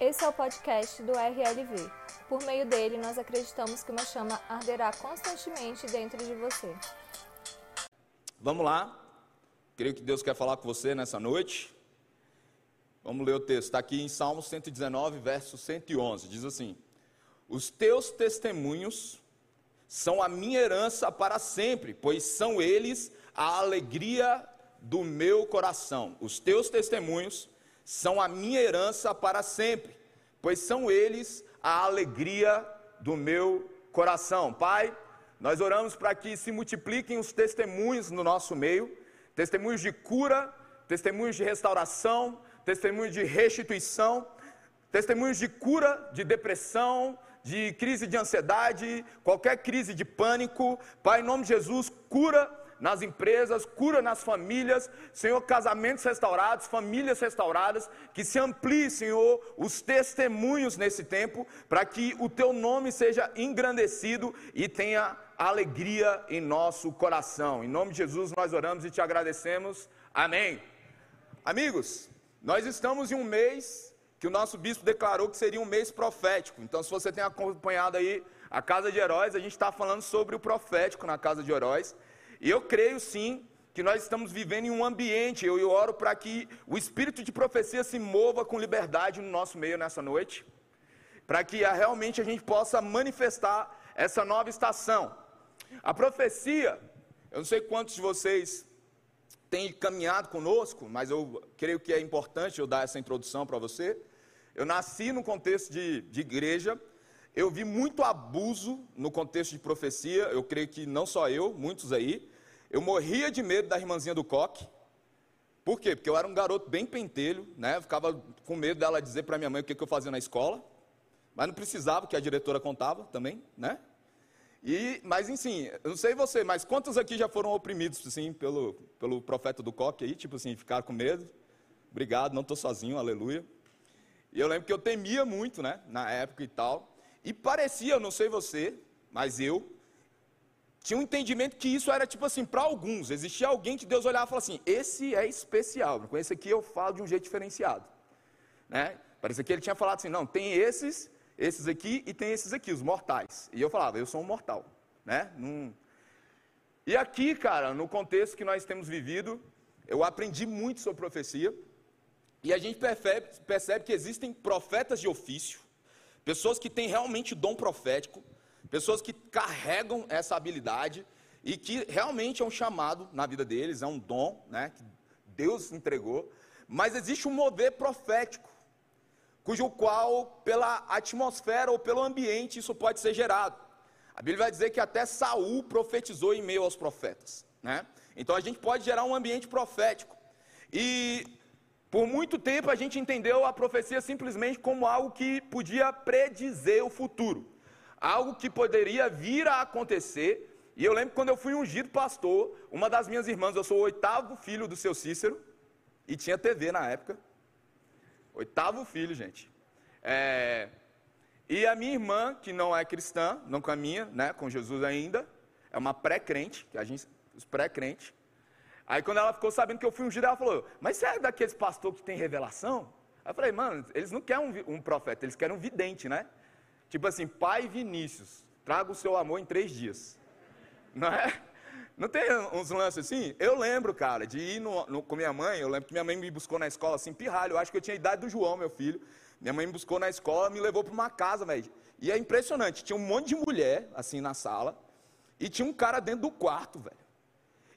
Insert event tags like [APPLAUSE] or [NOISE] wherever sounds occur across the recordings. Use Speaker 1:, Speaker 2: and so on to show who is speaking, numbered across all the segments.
Speaker 1: Esse é o podcast do RLV. Por meio dele, nós acreditamos que uma chama arderá constantemente dentro de você.
Speaker 2: Vamos lá. Creio que Deus quer falar com você nessa noite. Vamos ler o texto. Está aqui em Salmo 119, verso 111. Diz assim: Os teus testemunhos são a minha herança para sempre, pois são eles a alegria do meu coração. Os teus testemunhos são a minha herança para sempre, pois são eles a alegria do meu coração. Pai, nós oramos para que se multipliquem os testemunhos no nosso meio testemunhos de cura, testemunhos de restauração, testemunhos de restituição, testemunhos de cura de depressão, de crise de ansiedade, qualquer crise de pânico. Pai, em nome de Jesus, cura nas empresas, cura nas famílias, Senhor, casamentos restaurados, famílias restauradas, que se amplie, Senhor, os testemunhos nesse tempo, para que o teu nome seja engrandecido e tenha alegria em nosso coração. Em nome de Jesus nós oramos e te agradecemos. Amém. Amigos, nós estamos em um mês que o nosso bispo declarou que seria um mês profético. Então, se você tem acompanhado aí a Casa de Heróis, a gente está falando sobre o profético na Casa de Heróis. E eu creio sim que nós estamos vivendo em um ambiente, eu, oro para que o espírito de profecia se mova com liberdade no nosso meio nessa noite, para que realmente a gente possa manifestar essa nova estação. A profecia, eu não sei quantos de vocês têm caminhado conosco, mas eu creio que é importante eu dar essa introdução para você. Eu nasci no contexto de, de igreja, eu vi muito abuso no contexto de profecia, eu creio que não só eu, muitos aí. Eu morria de medo da irmãzinha do coque. Por quê? Porque eu era um garoto bem pentelho, né? Ficava com medo dela dizer para minha mãe o que, que eu fazia na escola. Mas não precisava, que a diretora contava também, né? E, mas enfim, eu não sei você, mas quantos aqui já foram oprimidos assim, pelo, pelo profeta do coque aí, tipo assim, ficaram com medo? Obrigado, não estou sozinho, aleluia. E eu lembro que eu temia muito, né, na época e tal. E parecia, não sei você, mas eu, tinha um entendimento que isso era tipo assim, para alguns, existia alguém que Deus olhava e falava assim: esse é especial, com esse aqui eu falo de um jeito diferenciado. Né? Parecia que ele tinha falado assim: não, tem esses esses aqui e tem esses aqui, os mortais. E eu falava, eu sou um mortal, né? Num... E aqui, cara, no contexto que nós temos vivido, eu aprendi muito sobre profecia. E a gente percebe, percebe que existem profetas de ofício, pessoas que têm realmente dom profético, pessoas que carregam essa habilidade e que realmente é um chamado na vida deles, é um dom, né, que Deus entregou, mas existe um mover profético cujo qual, pela atmosfera ou pelo ambiente, isso pode ser gerado. A Bíblia vai dizer que até Saul profetizou em meio aos profetas. Né? Então a gente pode gerar um ambiente profético. E por muito tempo a gente entendeu a profecia simplesmente como algo que podia predizer o futuro, algo que poderia vir a acontecer. E eu lembro quando eu fui ungido pastor, uma das minhas irmãs, eu sou o oitavo filho do seu Cícero, e tinha TV na época. Oitavo filho, gente. É, e a minha irmã, que não é cristã, não caminha né, com Jesus ainda, é uma pré-crente, que a gente, os pré-crentes. Aí quando ela ficou sabendo que eu fui ungido, ela falou, mas você é daqueles pastor que tem revelação? Aí eu falei, mano, eles não querem um, um profeta, eles querem um vidente, né? Tipo assim, pai Vinícius, traga o seu amor em três dias. [LAUGHS] Não é? Não tem uns lances assim? Eu lembro, cara, de ir no, no, com minha mãe. Eu lembro que minha mãe me buscou na escola assim, pirralho. Eu acho que eu tinha a idade do João, meu filho. Minha mãe me buscou na escola, me levou para uma casa, velho. E é impressionante. Tinha um monte de mulher, assim, na sala. E tinha um cara dentro do quarto, velho.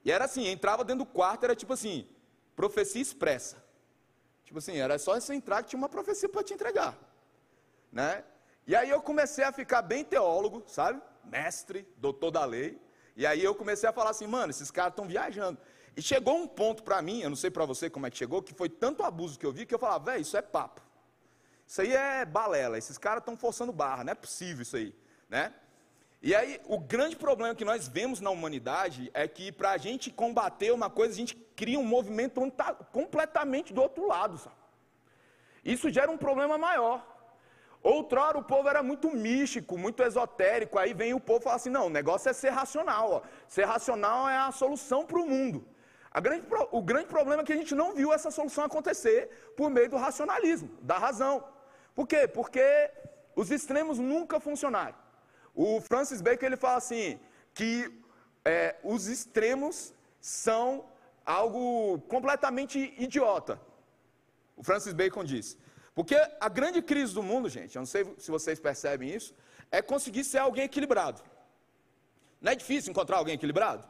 Speaker 2: E era assim: entrava dentro do quarto, era tipo assim, profecia expressa. Tipo assim, era só você entrar que tinha uma profecia para te entregar. Né? E aí eu comecei a ficar bem teólogo, sabe? Mestre, doutor da lei. E aí eu comecei a falar assim, mano, esses caras estão viajando. E chegou um ponto para mim, eu não sei para você como é que chegou, que foi tanto abuso que eu vi que eu falava, velho, isso é papo. Isso aí é balela, esses caras estão forçando barra, não é possível isso aí, né? E aí, o grande problema que nós vemos na humanidade é que para a gente combater uma coisa, a gente cria um movimento onde está completamente do outro lado, sabe? Isso gera um problema maior. Outrora o povo era muito místico, muito esotérico. Aí vem o povo e fala assim: não, o negócio é ser racional. Ó. Ser racional é a solução para o mundo. Grande, o grande problema é que a gente não viu essa solução acontecer por meio do racionalismo, da razão. Por quê? Porque os extremos nunca funcionaram. O Francis Bacon ele fala assim que é, os extremos são algo completamente idiota. O Francis Bacon diz. Porque a grande crise do mundo, gente, eu não sei se vocês percebem isso, é conseguir ser alguém equilibrado. Não é difícil encontrar alguém equilibrado?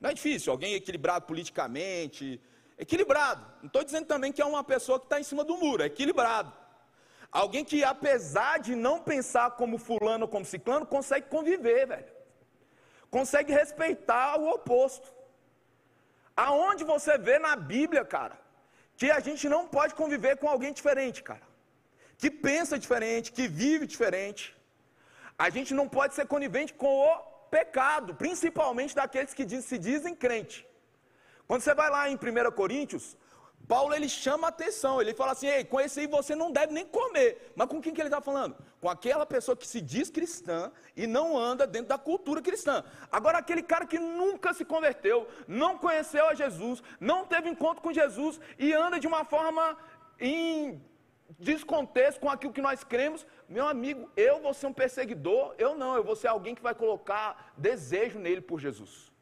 Speaker 2: Não é difícil, alguém equilibrado politicamente, equilibrado. Não estou dizendo também que é uma pessoa que está em cima do muro, é equilibrado. Alguém que, apesar de não pensar como fulano ou como ciclano, consegue conviver, velho. Consegue respeitar o oposto. Aonde você vê na Bíblia, cara, que a gente não pode conviver com alguém diferente, cara. Que pensa diferente, que vive diferente. A gente não pode ser conivente com o pecado, principalmente daqueles que se dizem crente. Quando você vai lá em 1 Coríntios, Paulo ele chama a atenção, ele fala assim: Ei, com esse aí você não deve nem comer. Mas com quem que ele está falando? Com aquela pessoa que se diz cristã e não anda dentro da cultura cristã. Agora, aquele cara que nunca se converteu, não conheceu a Jesus, não teve encontro com Jesus e anda de uma forma em descontexto com aquilo que nós cremos, meu amigo, eu vou ser um perseguidor, eu não, eu vou ser alguém que vai colocar desejo nele por Jesus.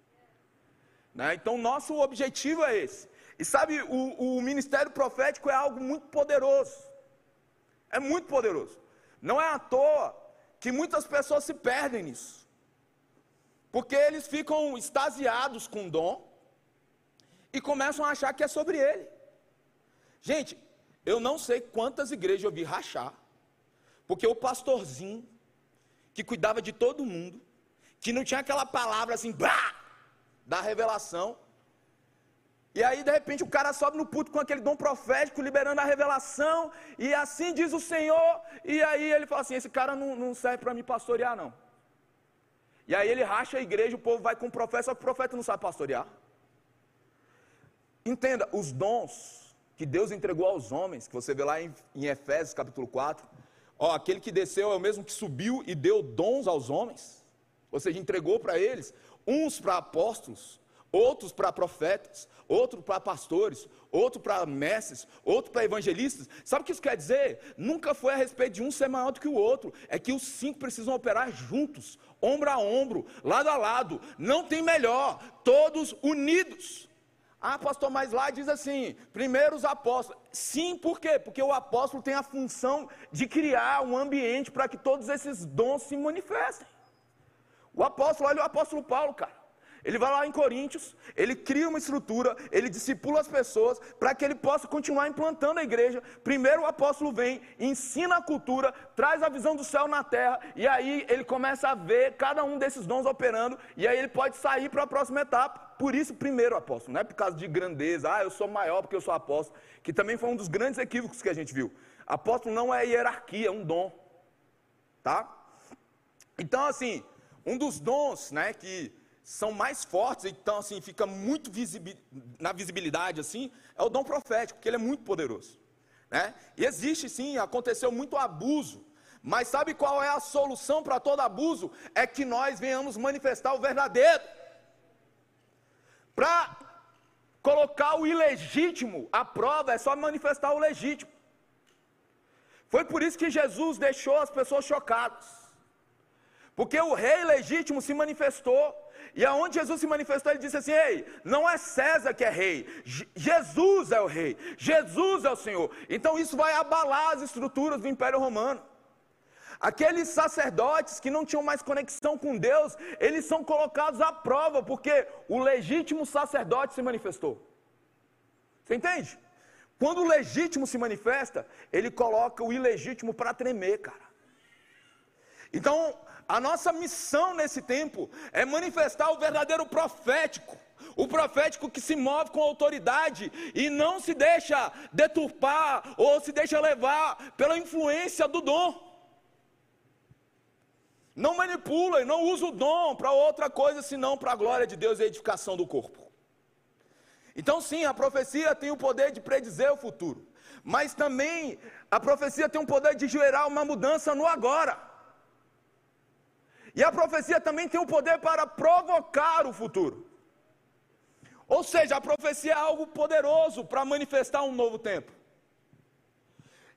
Speaker 2: Né? Então, nosso objetivo é esse. E sabe, o, o ministério profético é algo muito poderoso. É muito poderoso. Não é à toa que muitas pessoas se perdem nisso. Porque eles ficam extasiados com o dom e começam a achar que é sobre ele. Gente, eu não sei quantas igrejas eu vi rachar, porque o pastorzinho, que cuidava de todo mundo, que não tinha aquela palavra assim, bah, da revelação, e aí, de repente, o cara sobe no puto com aquele dom profético, liberando a revelação, e assim diz o Senhor. E aí ele fala assim: esse cara não, não serve para me pastorear, não. E aí ele racha a igreja, o povo vai com o profeta, só que o profeta não sabe pastorear. Entenda, os dons que Deus entregou aos homens, que você vê lá em, em Efésios capítulo 4, ó, aquele que desceu é o mesmo que subiu e deu dons aos homens, ou seja, entregou para eles, uns para apóstolos, outros para profetas, outro para pastores, outro para mestres, outro para evangelistas. Sabe o que isso quer dizer? Nunca foi a respeito de um ser maior do que o outro. É que os cinco precisam operar juntos, ombro a ombro, lado a lado. Não tem melhor, todos unidos. Ah, pastor, mas lá diz assim: primeiro os apóstolos. Sim, por quê? Porque o apóstolo tem a função de criar um ambiente para que todos esses dons se manifestem. O apóstolo, olha o apóstolo Paulo, cara. Ele vai lá em Coríntios, ele cria uma estrutura, ele discipula as pessoas para que ele possa continuar implantando a igreja. Primeiro o apóstolo vem, ensina a cultura, traz a visão do céu na terra, e aí ele começa a ver cada um desses dons operando, e aí ele pode sair para a próxima etapa. Por isso, primeiro apóstolo, não é por causa de grandeza, ah, eu sou maior porque eu sou apóstolo, que também foi um dos grandes equívocos que a gente viu. Apóstolo não é hierarquia, é um dom. Tá? Então, assim, um dos dons, né, que são mais fortes, então assim, fica muito visibil, na visibilidade assim, é o dom profético, porque ele é muito poderoso. Né? E existe sim, aconteceu muito abuso, mas sabe qual é a solução para todo abuso? É que nós venhamos manifestar o verdadeiro. Para colocar o ilegítimo à prova, é só manifestar o legítimo. Foi por isso que Jesus deixou as pessoas chocadas. Porque o rei legítimo se manifestou. E aonde Jesus se manifestou, ele disse assim: Ei, não é César que é rei, Jesus é o rei, Jesus é o Senhor. Então isso vai abalar as estruturas do Império Romano. Aqueles sacerdotes que não tinham mais conexão com Deus, eles são colocados à prova, porque o legítimo sacerdote se manifestou. Você entende? Quando o legítimo se manifesta, ele coloca o ilegítimo para tremer, cara. Então, a nossa missão nesse tempo é manifestar o verdadeiro profético. O profético que se move com autoridade e não se deixa deturpar ou se deixa levar pela influência do dom. Não manipula e não usa o dom para outra coisa senão para a glória de Deus e a edificação do corpo. Então, sim, a profecia tem o poder de predizer o futuro, mas também a profecia tem o poder de gerar uma mudança no agora. E a profecia também tem o poder para provocar o futuro. Ou seja, a profecia é algo poderoso para manifestar um novo tempo.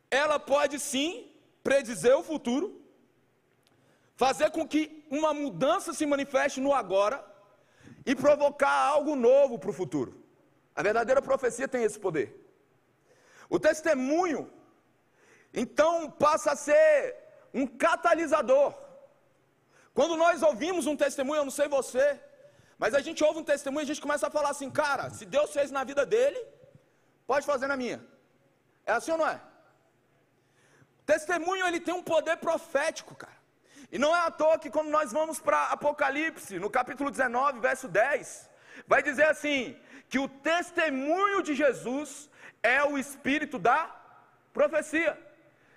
Speaker 2: ela pode sim predizer o futuro, fazer com que uma mudança se manifeste no agora e provocar algo novo para o futuro. A verdadeira profecia tem esse poder. O testemunho, então, passa a ser um catalisador. Quando nós ouvimos um testemunho, eu não sei você, mas a gente ouve um testemunho e a gente começa a falar assim, cara, se Deus fez na vida dele, pode fazer na minha. É assim ou não é? Testemunho ele tem um poder profético, cara. E não é à toa que quando nós vamos para Apocalipse, no capítulo 19, verso 10, vai dizer assim: que o testemunho de Jesus é o espírito da profecia.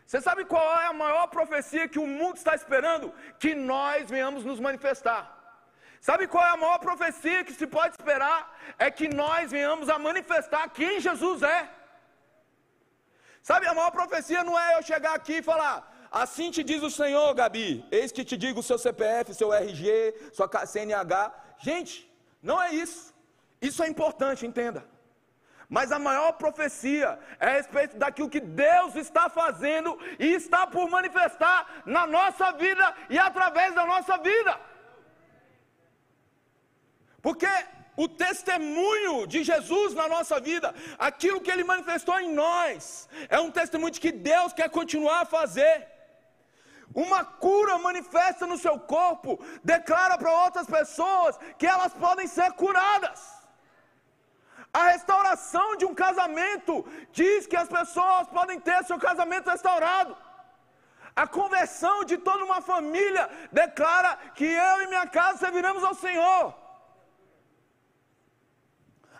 Speaker 2: Você sabe qual é a maior profecia que o mundo está esperando? Que nós venhamos nos manifestar. Sabe qual é a maior profecia que se pode esperar? É que nós venhamos a manifestar quem Jesus é. Sabe, a maior profecia não é eu chegar aqui e falar, assim te diz o Senhor, Gabi, eis que te digo o seu CPF, seu RG, sua CNH. Gente, não é isso. Isso é importante, entenda. Mas a maior profecia é a respeito daquilo que Deus está fazendo e está por manifestar na nossa vida e através da nossa vida. Porque o testemunho de Jesus na nossa vida, aquilo que ele manifestou em nós, é um testemunho de que Deus quer continuar a fazer. Uma cura manifesta no seu corpo, declara para outras pessoas que elas podem ser curadas. A restauração de um casamento diz que as pessoas podem ter seu casamento restaurado. A conversão de toda uma família declara que eu e minha casa serviremos ao Senhor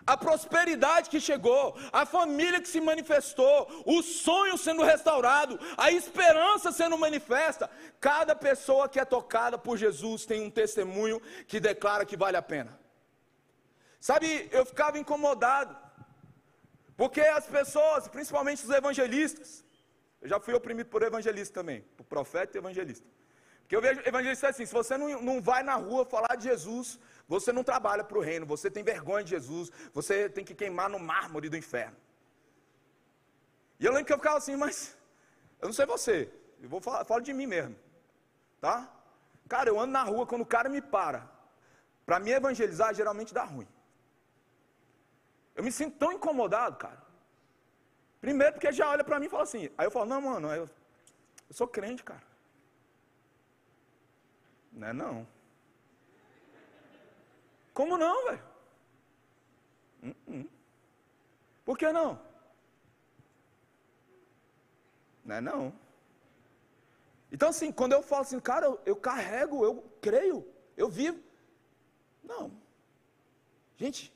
Speaker 2: a prosperidade que chegou, a família que se manifestou, o sonho sendo restaurado, a esperança sendo manifesta. Cada pessoa que é tocada por Jesus tem um testemunho que declara que vale a pena. Sabe, eu ficava incomodado, porque as pessoas, principalmente os evangelistas, eu já fui oprimido por evangelista também, por profeta e evangelista. Porque eu vejo evangelista assim: se você não, não vai na rua falar de Jesus, você não trabalha para o reino, você tem vergonha de Jesus, você tem que queimar no mármore do inferno. E eu lembro que eu ficava assim, mas eu não sei você, eu vou falar, falo de mim mesmo, tá? Cara, eu ando na rua, quando o cara me para, para me evangelizar, geralmente dá ruim. Eu me sinto tão incomodado, cara. Primeiro porque já olha para mim e fala assim, aí eu falo, não, mano, eu, eu sou crente, cara. Não é não. Como não, velho? Uh -uh. Por que não? Não é não. Então, assim, quando eu falo assim, cara, eu, eu carrego, eu creio, eu vivo. Não. Gente,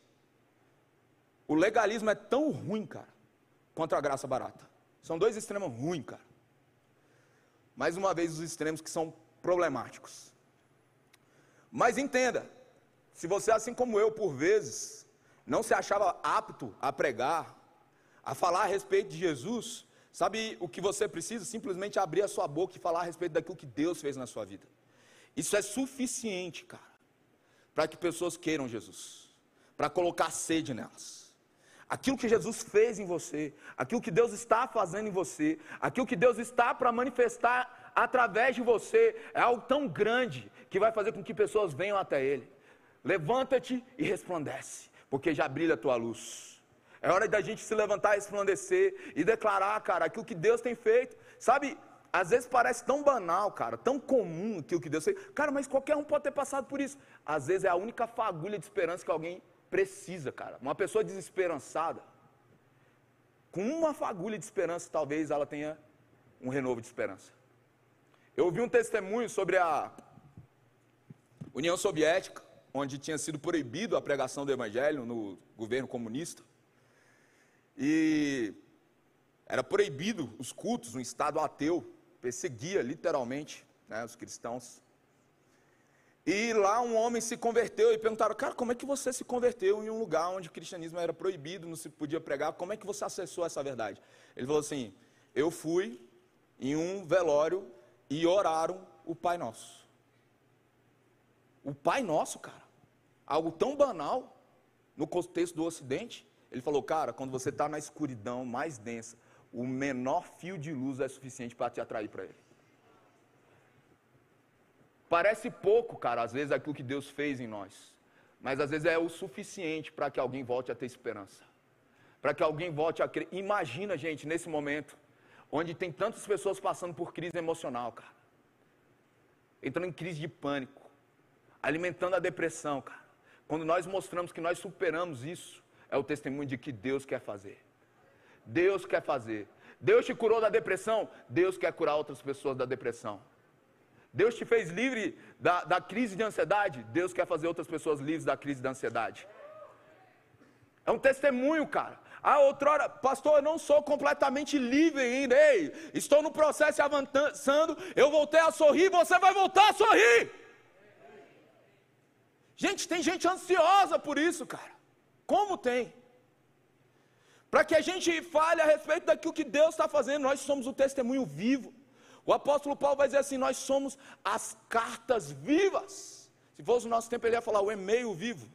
Speaker 2: o legalismo é tão ruim, cara, quanto a graça barata. São dois extremos ruins, cara. Mais uma vez, os extremos que são problemáticos. Mas entenda, se você, assim como eu, por vezes, não se achava apto a pregar, a falar a respeito de Jesus, sabe o que você precisa? Simplesmente abrir a sua boca e falar a respeito daquilo que Deus fez na sua vida. Isso é suficiente, cara, para que pessoas queiram Jesus, para colocar sede nelas. Aquilo que Jesus fez em você, aquilo que Deus está fazendo em você, aquilo que Deus está para manifestar através de você, é algo tão grande que vai fazer com que pessoas venham até Ele. Levanta-te e resplandece, porque já brilha a tua luz. É hora da gente se levantar resplandecer e declarar, cara, aquilo que Deus tem feito. Sabe, às vezes parece tão banal, cara, tão comum aquilo que Deus fez. Cara, mas qualquer um pode ter passado por isso. Às vezes é a única fagulha de esperança que alguém precisa, cara. Uma pessoa desesperançada, com uma fagulha de esperança, talvez ela tenha um renovo de esperança. Eu ouvi um testemunho sobre a União Soviética onde tinha sido proibido a pregação do evangelho no governo comunista. E era proibido os cultos no estado ateu, perseguia literalmente né, os cristãos. E lá um homem se converteu e perguntaram, cara, como é que você se converteu em um lugar onde o cristianismo era proibido, não se podia pregar, como é que você acessou essa verdade? Ele falou assim, eu fui em um velório e oraram o Pai Nosso. O Pai Nosso, cara algo tão banal no contexto do Ocidente. Ele falou, cara, quando você está na escuridão mais densa, o menor fio de luz é suficiente para te atrair para Ele. Parece pouco, cara, às vezes aquilo que Deus fez em nós, mas às vezes é o suficiente para que alguém volte a ter esperança, para que alguém volte a crer. Imagina, gente, nesse momento, onde tem tantas pessoas passando por crise emocional, cara, entrando em crise de pânico, alimentando a depressão, cara. Quando nós mostramos que nós superamos isso, é o testemunho de que Deus quer fazer. Deus quer fazer. Deus te curou da depressão, Deus quer curar outras pessoas da depressão. Deus te fez livre da, da crise de ansiedade, Deus quer fazer outras pessoas livres da crise da ansiedade. É um testemunho, cara. Ah, outrora, pastor, eu não sou completamente livre ainda. Ei, estou no processo avançando, eu voltei a sorrir, você vai voltar a sorrir. Gente, tem gente ansiosa por isso, cara. Como tem? Para que a gente fale a respeito daquilo que Deus está fazendo, nós somos o testemunho vivo. O apóstolo Paulo vai dizer assim: nós somos as cartas vivas. Se fosse o nosso tempo, ele ia falar o e-mail vivo.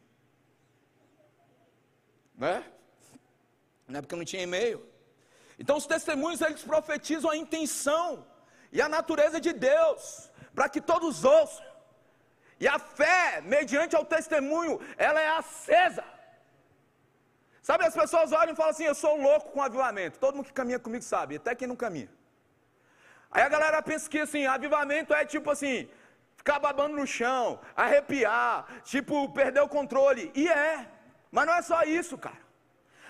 Speaker 2: Né? Não é porque não tinha e-mail. Então, os testemunhos, eles profetizam a intenção e a natureza de Deus, para que todos ouçam. E a fé, mediante ao testemunho, ela é acesa. Sabe, as pessoas olham e falam assim: Eu sou louco com avivamento. Todo mundo que caminha comigo sabe, até quem não caminha. Aí a galera pensa que assim, avivamento é tipo assim, ficar babando no chão, arrepiar, tipo, perder o controle. E é, mas não é só isso, cara.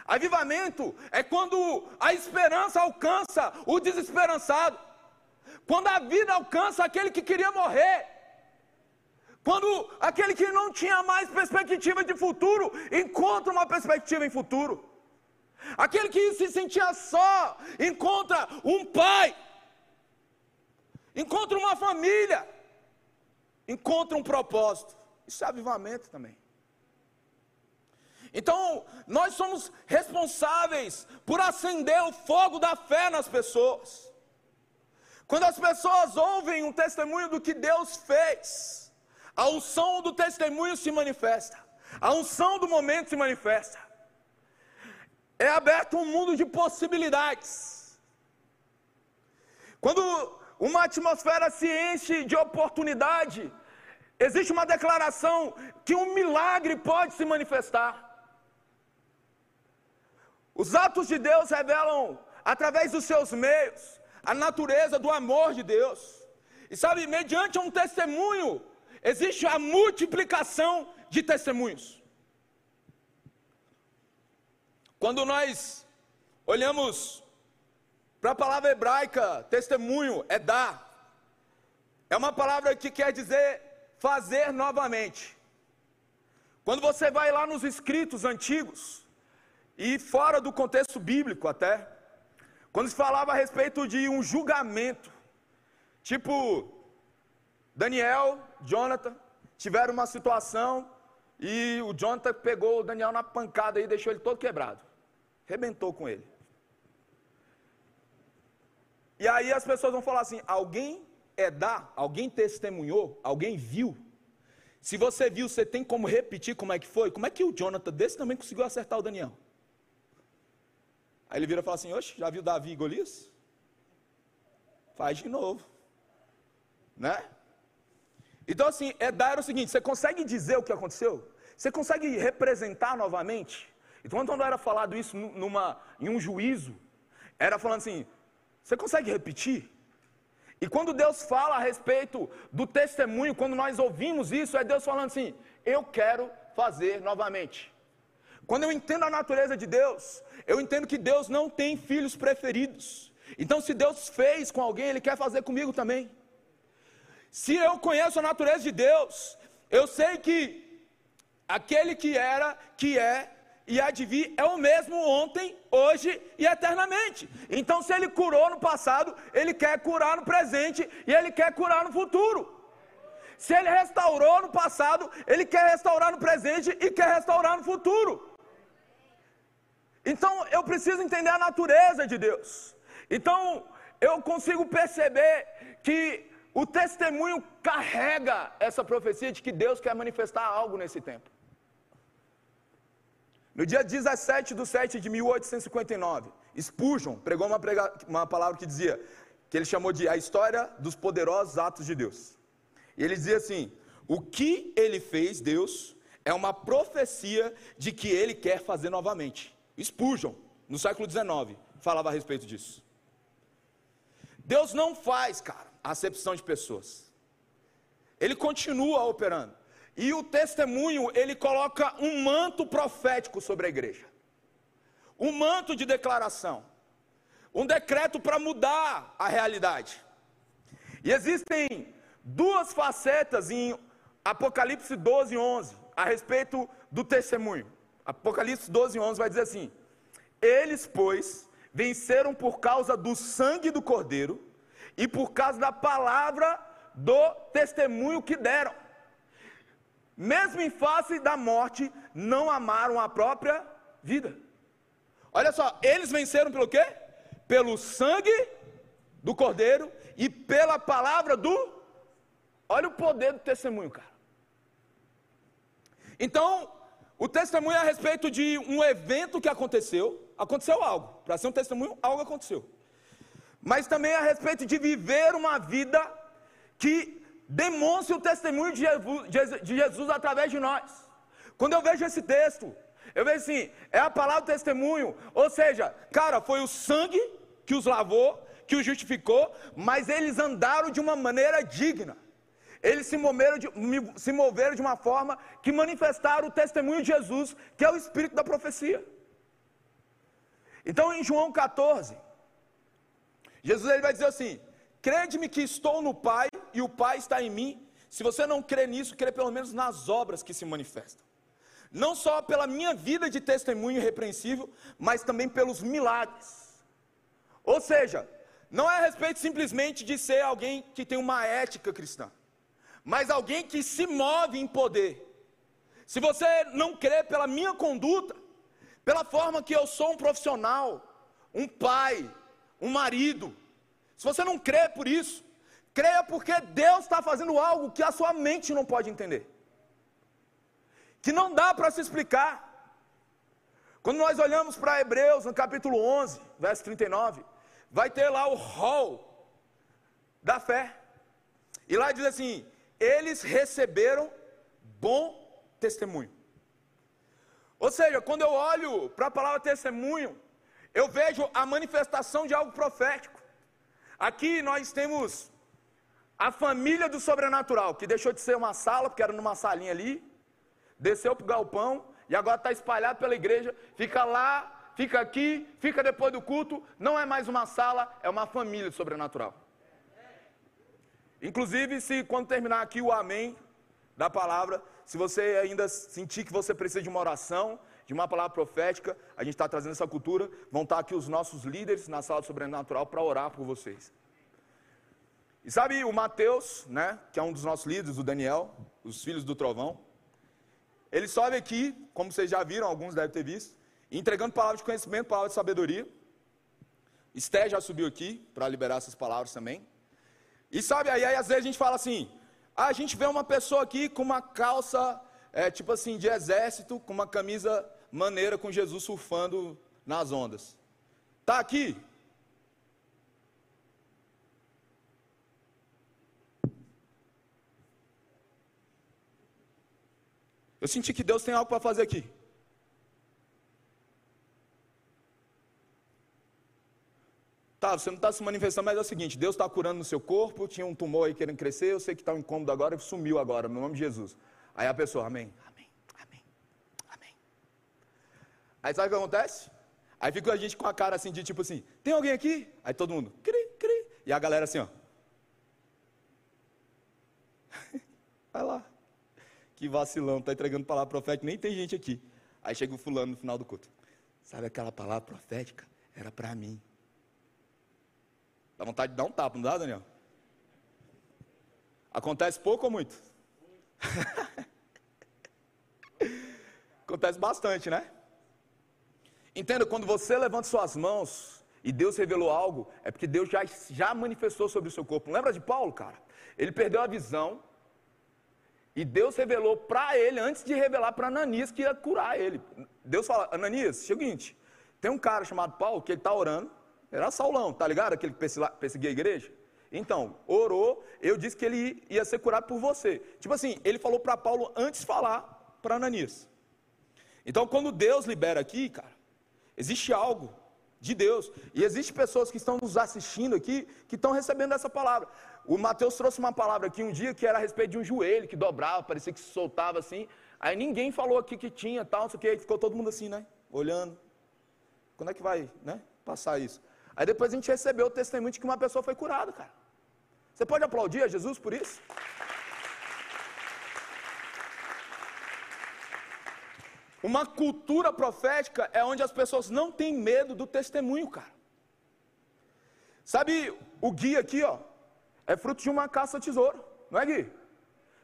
Speaker 2: Avivamento é quando a esperança alcança o desesperançado, quando a vida alcança aquele que queria morrer, quando aquele que não tinha mais perspectiva de futuro encontra uma perspectiva em futuro, aquele que se sentia só encontra um pai encontra uma família, encontra um propósito. Isso é avivamento também. Então, nós somos responsáveis por acender o fogo da fé nas pessoas. Quando as pessoas ouvem um testemunho do que Deus fez, a unção do testemunho se manifesta, a unção do momento se manifesta. É aberto um mundo de possibilidades. Quando uma atmosfera se enche de oportunidade. Existe uma declaração que um milagre pode se manifestar. Os atos de Deus revelam, através dos seus meios, a natureza do amor de Deus. E sabe, mediante um testemunho, existe a multiplicação de testemunhos. Quando nós olhamos para a palavra hebraica, testemunho é dar. É uma palavra que quer dizer fazer novamente. Quando você vai lá nos escritos antigos, e fora do contexto bíblico até, quando se falava a respeito de um julgamento, tipo, Daniel, Jonathan, tiveram uma situação e o Jonathan pegou o Daniel na pancada e deixou ele todo quebrado, rebentou com ele. E aí as pessoas vão falar assim: alguém é dar, alguém testemunhou, alguém viu. Se você viu, você tem como repetir como é que foi? Como é que o Jonathan desse também conseguiu acertar o Daniel? Aí ele vira e fala assim: Oxe, já viu Davi e Golias? Faz de novo. Né? Então, assim, é dar o seguinte: você consegue dizer o que aconteceu? Você consegue representar novamente? Então, quando era falado isso numa, em um juízo, era falando assim: você consegue repetir? E quando Deus fala a respeito do testemunho, quando nós ouvimos isso, é Deus falando assim: eu quero fazer novamente. Quando eu entendo a natureza de Deus, eu entendo que Deus não tem filhos preferidos. Então, se Deus fez com alguém, Ele quer fazer comigo também. Se eu conheço a natureza de Deus, eu sei que aquele que era, que é e há de vir é o mesmo ontem, hoje e eternamente. Então, se ele curou no passado, ele quer curar no presente e ele quer curar no futuro. Se ele restaurou no passado, ele quer restaurar no presente e quer restaurar no futuro. Então, eu preciso entender a natureza de Deus. Então, eu consigo perceber que o testemunho carrega essa profecia de que Deus quer manifestar algo nesse tempo. No dia 17 de 7 de 1859, Spurgeon pregou uma, prega, uma palavra que dizia, que ele chamou de a história dos poderosos atos de Deus. E ele dizia assim: o que ele fez, Deus, é uma profecia de que ele quer fazer novamente. Spurgeon, no século XIX, falava a respeito disso. Deus não faz, cara, acepção de pessoas. Ele continua operando. E o testemunho, ele coloca um manto profético sobre a igreja. Um manto de declaração. Um decreto para mudar a realidade. E existem duas facetas em Apocalipse 12, 11, a respeito do testemunho. Apocalipse 12, 11 vai dizer assim: Eles, pois, venceram por causa do sangue do Cordeiro e por causa da palavra do testemunho que deram. Mesmo em face da morte, não amaram a própria vida. Olha só, eles venceram pelo quê? Pelo sangue do Cordeiro e pela palavra do. Olha o poder do testemunho, cara. Então, o testemunho é a respeito de um evento que aconteceu. Aconteceu algo. Para ser um testemunho, algo aconteceu. Mas também é a respeito de viver uma vida que demonstre o testemunho de Jesus, através de nós. Quando eu vejo esse texto, eu vejo assim, é a palavra testemunho, ou seja, cara, foi o sangue que os lavou, que os justificou, mas eles andaram de uma maneira digna. Eles se moveram, de, se moveram de uma forma que manifestaram o testemunho de Jesus, que é o espírito da profecia. Então em João 14, Jesus ele vai dizer assim: crede-me que estou no Pai e o Pai está em mim. Se você não crê nisso, crê pelo menos nas obras que se manifestam. Não só pela minha vida de testemunho irrepreensível, mas também pelos milagres. Ou seja, não é a respeito simplesmente de ser alguém que tem uma ética cristã mas alguém que se move em poder. Se você não crê pela minha conduta, pela forma que eu sou um profissional, um pai, um marido, se você não crê por isso, creia porque Deus está fazendo algo que a sua mente não pode entender, que não dá para se explicar. Quando nós olhamos para Hebreus, no capítulo 11, verso 39, vai ter lá o rol da fé. E lá diz assim: eles receberam bom testemunho. Ou seja, quando eu olho para a palavra testemunho, eu vejo a manifestação de algo profético. Aqui nós temos a família do sobrenatural, que deixou de ser uma sala, porque era numa salinha ali, desceu para o galpão e agora está espalhado pela igreja, fica lá, fica aqui, fica depois do culto, não é mais uma sala, é uma família do sobrenatural. Inclusive, se quando terminar aqui o amém da palavra, se você ainda sentir que você precisa de uma oração, de uma palavra profética, a gente está trazendo essa cultura, vão estar tá aqui os nossos líderes na sala sobrenatural para orar por vocês. E sabe o Mateus, né, que é um dos nossos líderes, o Daniel, os filhos do trovão, ele sobe aqui, como vocês já viram, alguns devem ter visto, entregando palavras de conhecimento, palavras de sabedoria. Esté já subiu aqui para liberar essas palavras também. E sabe, aí, aí às vezes a gente fala assim: ah, a gente vê uma pessoa aqui com uma calça, é, tipo assim, de exército, com uma camisa maneira com Jesus surfando nas ondas. Tá aqui? Eu senti que Deus tem algo para fazer aqui. Tá, você não está se manifestando, mas é o seguinte: Deus está curando no seu corpo, tinha um tumor aí querendo crescer, eu sei que está um incômodo agora, sumiu agora, no nome de Jesus. Aí a pessoa, amém, amém, amém, amém. Aí sabe o que acontece? Aí fica a gente com a cara assim, de tipo assim: tem alguém aqui? Aí todo mundo, cri, cri. E a galera assim, ó. [LAUGHS] Vai lá. Que vacilão, está entregando palavra profética, nem tem gente aqui. Aí chega o fulano no final do culto. Sabe aquela palavra profética? Era para mim. Dá vontade de dar um tapa, não dá, Daniel? Acontece pouco ou muito? [LAUGHS] Acontece bastante, né? Entenda, quando você levanta suas mãos e Deus revelou algo, é porque Deus já, já manifestou sobre o seu corpo. Lembra de Paulo, cara? Ele perdeu a visão e Deus revelou para ele, antes de revelar para Ananias que ia curar ele. Deus fala: Ananias, seguinte, Tem um cara chamado Paulo que ele está orando, era Saulão, tá ligado? Aquele que perseguia a igreja. Então, orou, eu disse que ele ia ser curado por você. Tipo assim, ele falou para Paulo antes de falar para Ananias. Então, quando Deus libera aqui, cara, existe algo de Deus. E existe pessoas que estão nos assistindo aqui que estão recebendo essa palavra. O Mateus trouxe uma palavra aqui um dia que era a respeito de um joelho que dobrava, parecia que se soltava assim. Aí ninguém falou aqui que tinha tal, não sei o que, ficou todo mundo assim, né? Olhando. Quando é que vai, né? Passar isso. Aí depois a gente recebeu o testemunho de que uma pessoa foi curada, cara. Você pode aplaudir a Jesus por isso? Uma cultura profética é onde as pessoas não têm medo do testemunho, cara. Sabe, o guia aqui, ó, é fruto de uma caça tesouro, não é, Gui?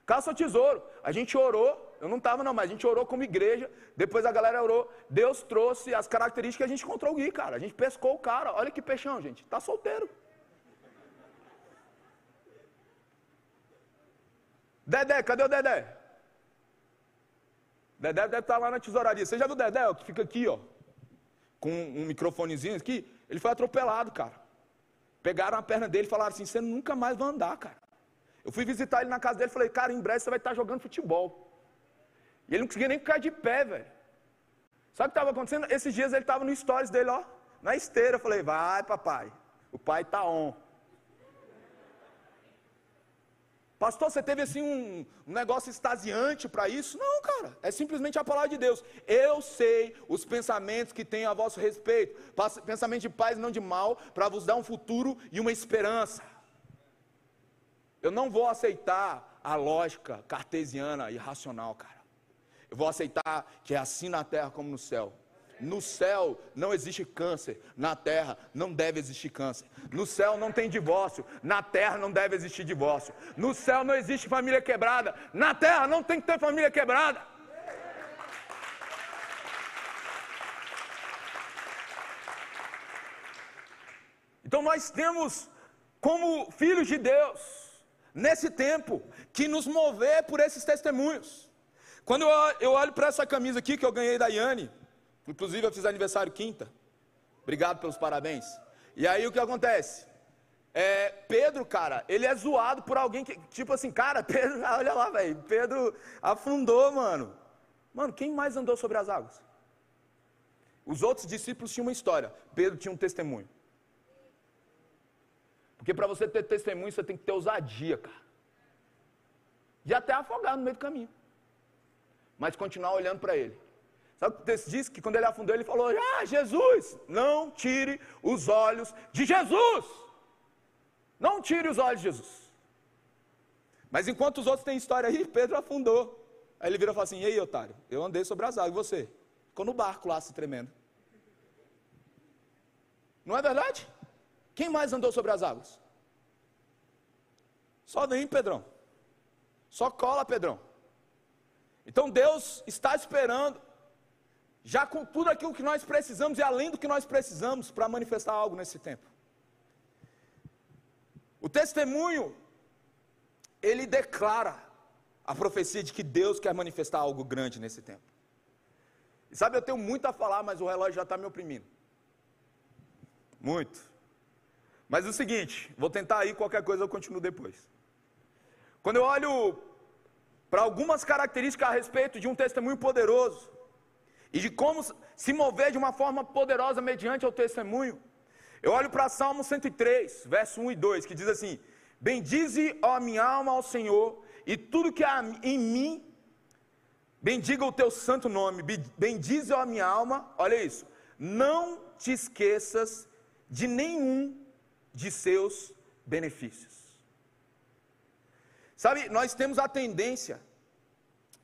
Speaker 2: Caça tesouro. A gente orou, eu não estava não, mas a gente orou como igreja, depois a galera orou, Deus trouxe as características e a gente encontrou o Gui, cara. A gente pescou o cara, olha que peixão, gente, tá solteiro. Dedé, cadê o Dedé? Dedé deve estar lá na tesouraria. Você já viu o Dedé, ó, que fica aqui, ó, com um microfonezinho aqui? Ele foi atropelado, cara. Pegaram a perna dele e falaram assim: você nunca mais vai andar, cara. Eu fui visitar ele na casa dele e falei: cara, em breve você vai estar jogando futebol. E ele não conseguia nem ficar de pé, velho. Sabe o que estava acontecendo? Esses dias ele estava no stories dele, ó, na esteira. Eu falei: vai, papai. O pai está on. Pastor, você teve assim um, um negócio extasiante para isso? Não, cara, é simplesmente a palavra de Deus. Eu sei os pensamentos que tenho a vosso respeito, pensamento de paz não de mal, para vos dar um futuro e uma esperança. Eu não vou aceitar a lógica cartesiana e racional, cara. Eu vou aceitar que é assim na terra como no céu. No céu não existe câncer, na terra não deve existir câncer. No céu não tem divórcio, na terra não deve existir divórcio. No céu não existe família quebrada, na terra não tem que ter família quebrada. Então nós temos, como filhos de Deus, nesse tempo, que nos mover por esses testemunhos. Quando eu, olho para essa camisa aqui que eu ganhei da Yane, Inclusive, eu fiz aniversário quinta. Obrigado pelos parabéns. E aí o que acontece? É, Pedro, cara, ele é zoado por alguém que, tipo assim, cara, [LAUGHS] Pedro, olha lá, velho, Pedro afundou, mano. Mano, quem mais andou sobre as águas? Os outros discípulos tinham uma história, Pedro tinha um testemunho. Porque para você ter testemunho, você tem que ter ousadia, cara. De até afogar no meio do caminho. Mas continuar olhando para ele. Sabe o texto diz? Que quando ele afundou, ele falou: Ah, Jesus, não tire os olhos de Jesus. Não tire os olhos de Jesus. Mas enquanto os outros têm história aí, Pedro afundou. Aí ele vira e fala assim: E aí, otário? Eu andei sobre as águas, e você? Ficou no barco lá se tremendo. Não é verdade? Quem mais andou sobre as águas? Só vem, Pedrão. Só cola, Pedrão. Então Deus está esperando já com tudo aquilo que nós precisamos e além do que nós precisamos para manifestar algo nesse tempo. O testemunho, ele declara a profecia de que Deus quer manifestar algo grande nesse tempo. E sabe, eu tenho muito a falar, mas o relógio já está me oprimindo. Muito. Mas é o seguinte, vou tentar aí, qualquer coisa eu continuo depois. Quando eu olho para algumas características a respeito de um testemunho poderoso, e de como se mover de uma forma poderosa mediante o testemunho. Eu olho para Salmo 103, verso 1 e 2, que diz assim: Bendize, ó minha alma, ao Senhor, e tudo que há em mim, bendiga o teu santo nome. Bendize, ó minha alma, olha isso, não te esqueças de nenhum de seus benefícios. Sabe, nós temos a tendência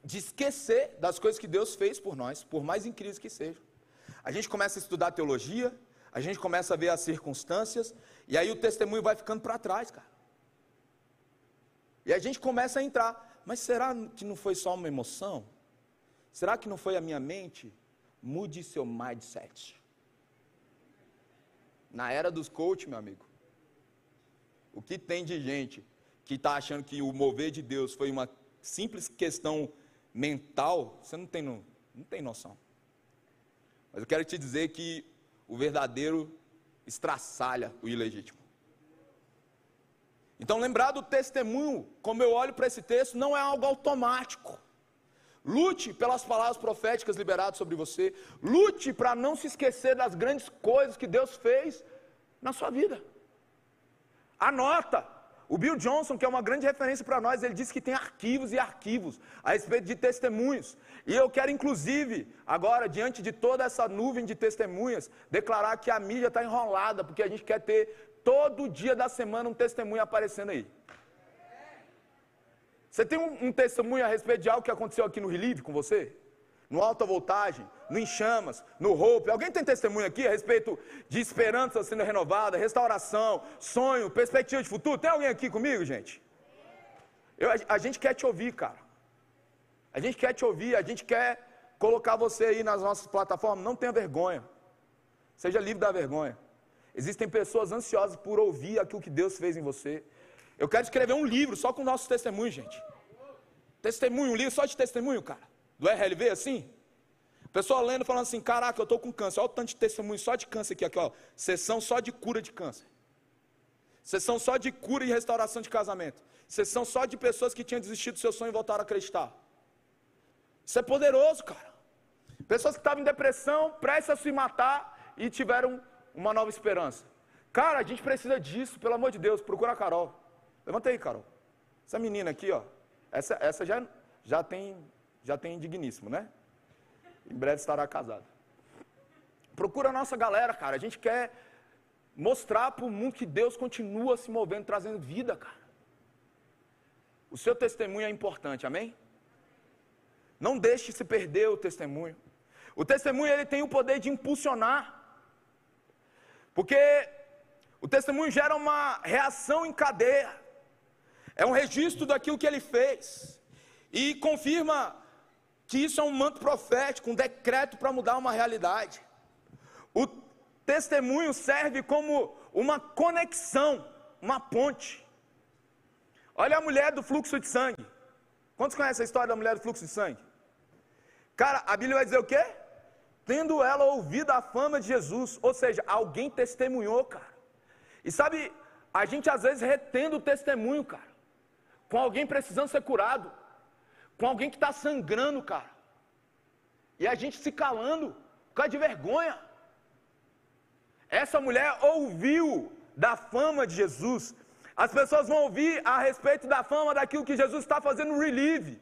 Speaker 2: de esquecer das coisas que Deus fez por nós, por mais incríveis que sejam. A gente começa a estudar teologia, a gente começa a ver as circunstâncias, e aí o testemunho vai ficando para trás, cara. E a gente começa a entrar, mas será que não foi só uma emoção? Será que não foi a minha mente? Mude seu mindset. Na era dos coach, meu amigo, o que tem de gente que está achando que o mover de Deus foi uma simples questão mental, você não tem, não tem noção. Mas eu quero te dizer que o verdadeiro estraçalha o ilegítimo. Então, lembrar do testemunho, como eu olho para esse texto, não é algo automático. Lute pelas palavras proféticas liberadas sobre você. Lute para não se esquecer das grandes coisas que Deus fez na sua vida. Anota. O Bill Johnson, que é uma grande referência para nós, ele disse que tem arquivos e arquivos a respeito de testemunhos. E eu quero, inclusive, agora, diante de toda essa nuvem de testemunhas, declarar que a mídia está enrolada, porque a gente quer ter todo dia da semana um testemunho aparecendo aí. Você tem um, um, testemunho a respeito de algo que aconteceu aqui no Relive com você? No alta voltagem, no Enchamas, no Hope. Alguém tem testemunho aqui a respeito de esperança sendo renovada, restauração, sonho, perspectiva de futuro? Tem alguém aqui comigo, gente? Eu, a, a gente quer te ouvir, cara. A gente quer te ouvir, a gente quer colocar você aí nas nossas plataformas. Não tenha vergonha. Seja livre da vergonha. Existem pessoas ansiosas por ouvir aquilo que Deus fez em você. Eu quero escrever um livro só com nossos testemunhos, gente. Testemunho, um livro só de testemunho, cara. Do RLV, assim. Pessoal lendo, falando assim: caraca, eu estou com câncer. Olha o tanto de testemunho só de câncer aqui, aqui, ó. Sessão só de cura de câncer. Sessão só de cura e restauração de casamento. Sessão só de pessoas que tinham desistido do seu sonho e voltaram a acreditar. Isso é poderoso, cara. Pessoas que estavam em depressão, prestes a se matar e tiveram uma nova esperança. Cara, a gente precisa disso, pelo amor de Deus. Procura a Carol. Levanta aí, Carol. Essa menina aqui, ó. Essa, essa já, já, tem, já tem digníssimo, né? Em breve estará casada. Procura a nossa galera, cara. A gente quer mostrar para o mundo que Deus continua se movendo, trazendo vida, cara. O seu testemunho é importante, amém? Não deixe se perder o testemunho. O testemunho ele tem o poder de impulsionar. Porque o testemunho gera uma reação em cadeia. É um registro daquilo que ele fez. E confirma que isso é um manto profético, um decreto para mudar uma realidade. O testemunho serve como uma conexão, uma ponte. Olha a mulher do fluxo de sangue. Quantos conhecem a história da mulher do fluxo de sangue? Cara, a Bíblia vai dizer o quê? Tendo ela ouvido a fama de Jesus, ou seja, alguém testemunhou, cara. E sabe, a gente às vezes retendo o testemunho, cara com alguém precisando ser curado, com alguém que está sangrando, cara. E a gente se calando, por causa de vergonha. Essa mulher ouviu da fama de Jesus. As pessoas vão ouvir a respeito da fama daquilo que Jesus está fazendo no relieve.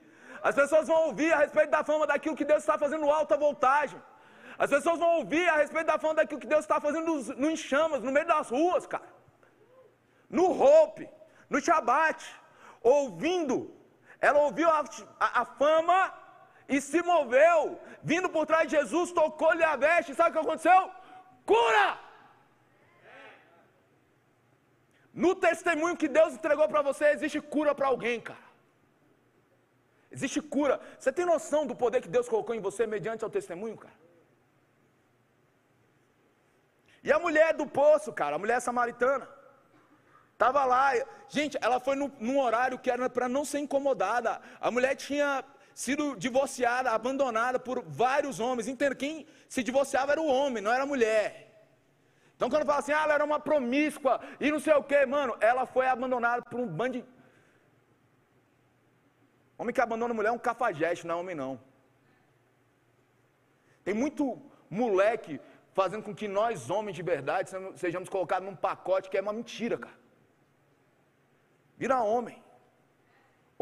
Speaker 2: As pessoas vão ouvir a respeito da fama daquilo que Deus está fazendo no alta voltagem. As pessoas vão ouvir a respeito da fama daquilo que Deus está fazendo no, no em chamas, no meio das ruas, cara. No roupe, no Shabat ouvindo, ela ouviu a, a, a fama e se moveu, vindo por trás de Jesus, tocou-lhe a veste, sabe o que aconteceu? Cura! No testemunho que Deus entregou para você, existe cura para alguém, cara. Existe cura. Você tem noção do poder que Deus colocou em você mediante o testemunho, cara? E a mulher do poço, cara, a mulher samaritana. Estava lá, gente, ela foi no, num horário que era para não ser incomodada. A mulher tinha sido divorciada, abandonada por vários homens. Entenda, quem se divorciava era o homem, não era a mulher. Então quando fala assim, ah, ela era uma promíscua e não sei o que, mano, ela foi abandonada por um bando de. Homem que abandona mulher é um cafajeste, não é homem não. Tem muito moleque fazendo com que nós, homens de verdade, sejamos colocados num pacote que é uma mentira, cara. Vira homem.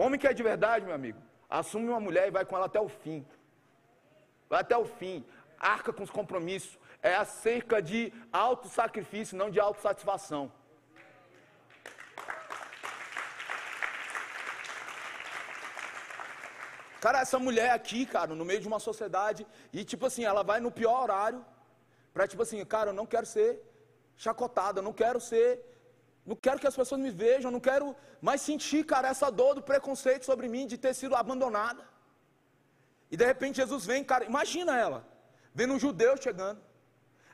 Speaker 2: Homem que é de verdade, meu amigo, assume uma mulher e vai com ela até o fim. Vai até o fim. Arca com os compromissos. É acerca de auto-sacrifício, não de autossatisfação. Cara, essa mulher aqui, cara, no meio de uma sociedade, e tipo assim, ela vai no pior horário, para tipo assim, cara, eu não quero ser chacotada, eu não quero ser não quero que as pessoas me vejam, não quero mais sentir, cara, essa dor do preconceito sobre mim de ter sido abandonada. E de repente Jesus vem, cara, imagina ela, vendo um judeu chegando.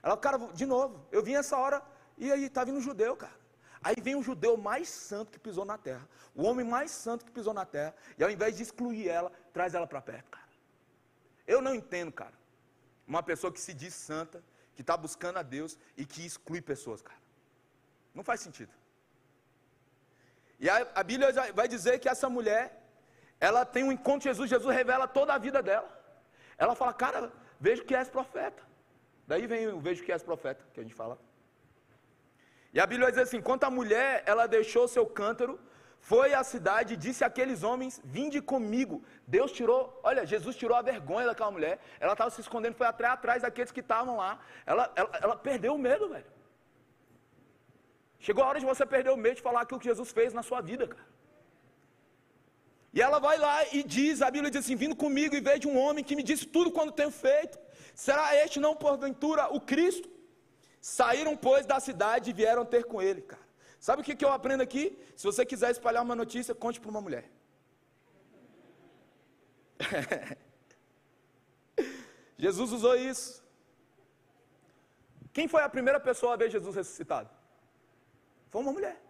Speaker 2: Ela, cara, de novo, eu vim essa hora e aí tá vindo um judeu, cara. Aí vem um judeu mais santo que pisou na terra, o homem mais santo que pisou na terra, e ao invés de excluir ela, traz ela para perto, cara. Eu não entendo, cara, uma pessoa que se diz santa, que está buscando a Deus e que exclui pessoas, cara. Não faz sentido. E a, a Bíblia vai dizer que essa mulher, ela tem um encontro com Jesus, Jesus revela toda a vida dela. Ela fala, cara, vejo que és profeta. Daí vem o vejo que és profeta, que a gente fala. E a Bíblia vai dizer assim: quanto a mulher, ela deixou seu cântaro, foi à cidade e disse àqueles homens: Vinde comigo. Deus tirou, olha, Jesus tirou a vergonha daquela mulher. Ela estava se escondendo, foi atrás, atrás daqueles que estavam lá. Ela, ela, ela perdeu o medo, velho. Chegou a hora de você perder o medo de falar aquilo que Jesus fez na sua vida, cara. E ela vai lá e diz, a Bíblia diz assim: Vindo comigo e vejo um homem que me disse tudo quando tenho feito. Será este não porventura o Cristo? Saíram, pois, da cidade e vieram ter com ele, cara. Sabe o que, que eu aprendo aqui? Se você quiser espalhar uma notícia, conte para uma mulher. [LAUGHS] Jesus usou isso. Quem foi a primeira pessoa a ver Jesus ressuscitado? Foi uma mulher.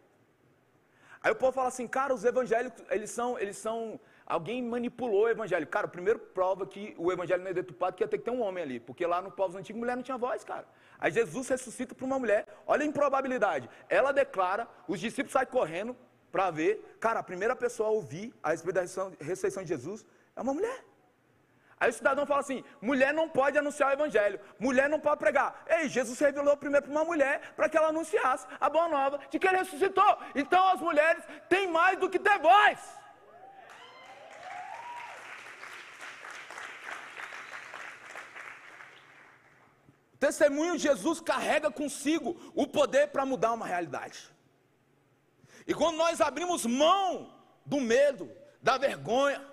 Speaker 2: Aí o povo fala assim, cara, os evangélicos, eles são, eles são, alguém manipulou o evangelho. Cara, primeiro prova que o evangelho não é detupado, que ia ter que ter um homem ali, porque lá no povo antigo, mulher não tinha voz, cara. Aí Jesus ressuscita para uma mulher, olha a improbabilidade. Ela declara, os discípulos saem correndo para ver, cara, a primeira pessoa a ouvir a respeito da ressurreição de Jesus é uma mulher. Aí o cidadão fala assim: mulher não pode anunciar o evangelho, mulher não pode pregar. Ei, Jesus revelou primeiro para uma mulher para que ela anunciasse a boa nova de que ele ressuscitou. Então as mulheres têm mais do que ter voz. O testemunho de Jesus carrega consigo o poder para mudar uma realidade. E quando nós abrimos mão do medo, da vergonha,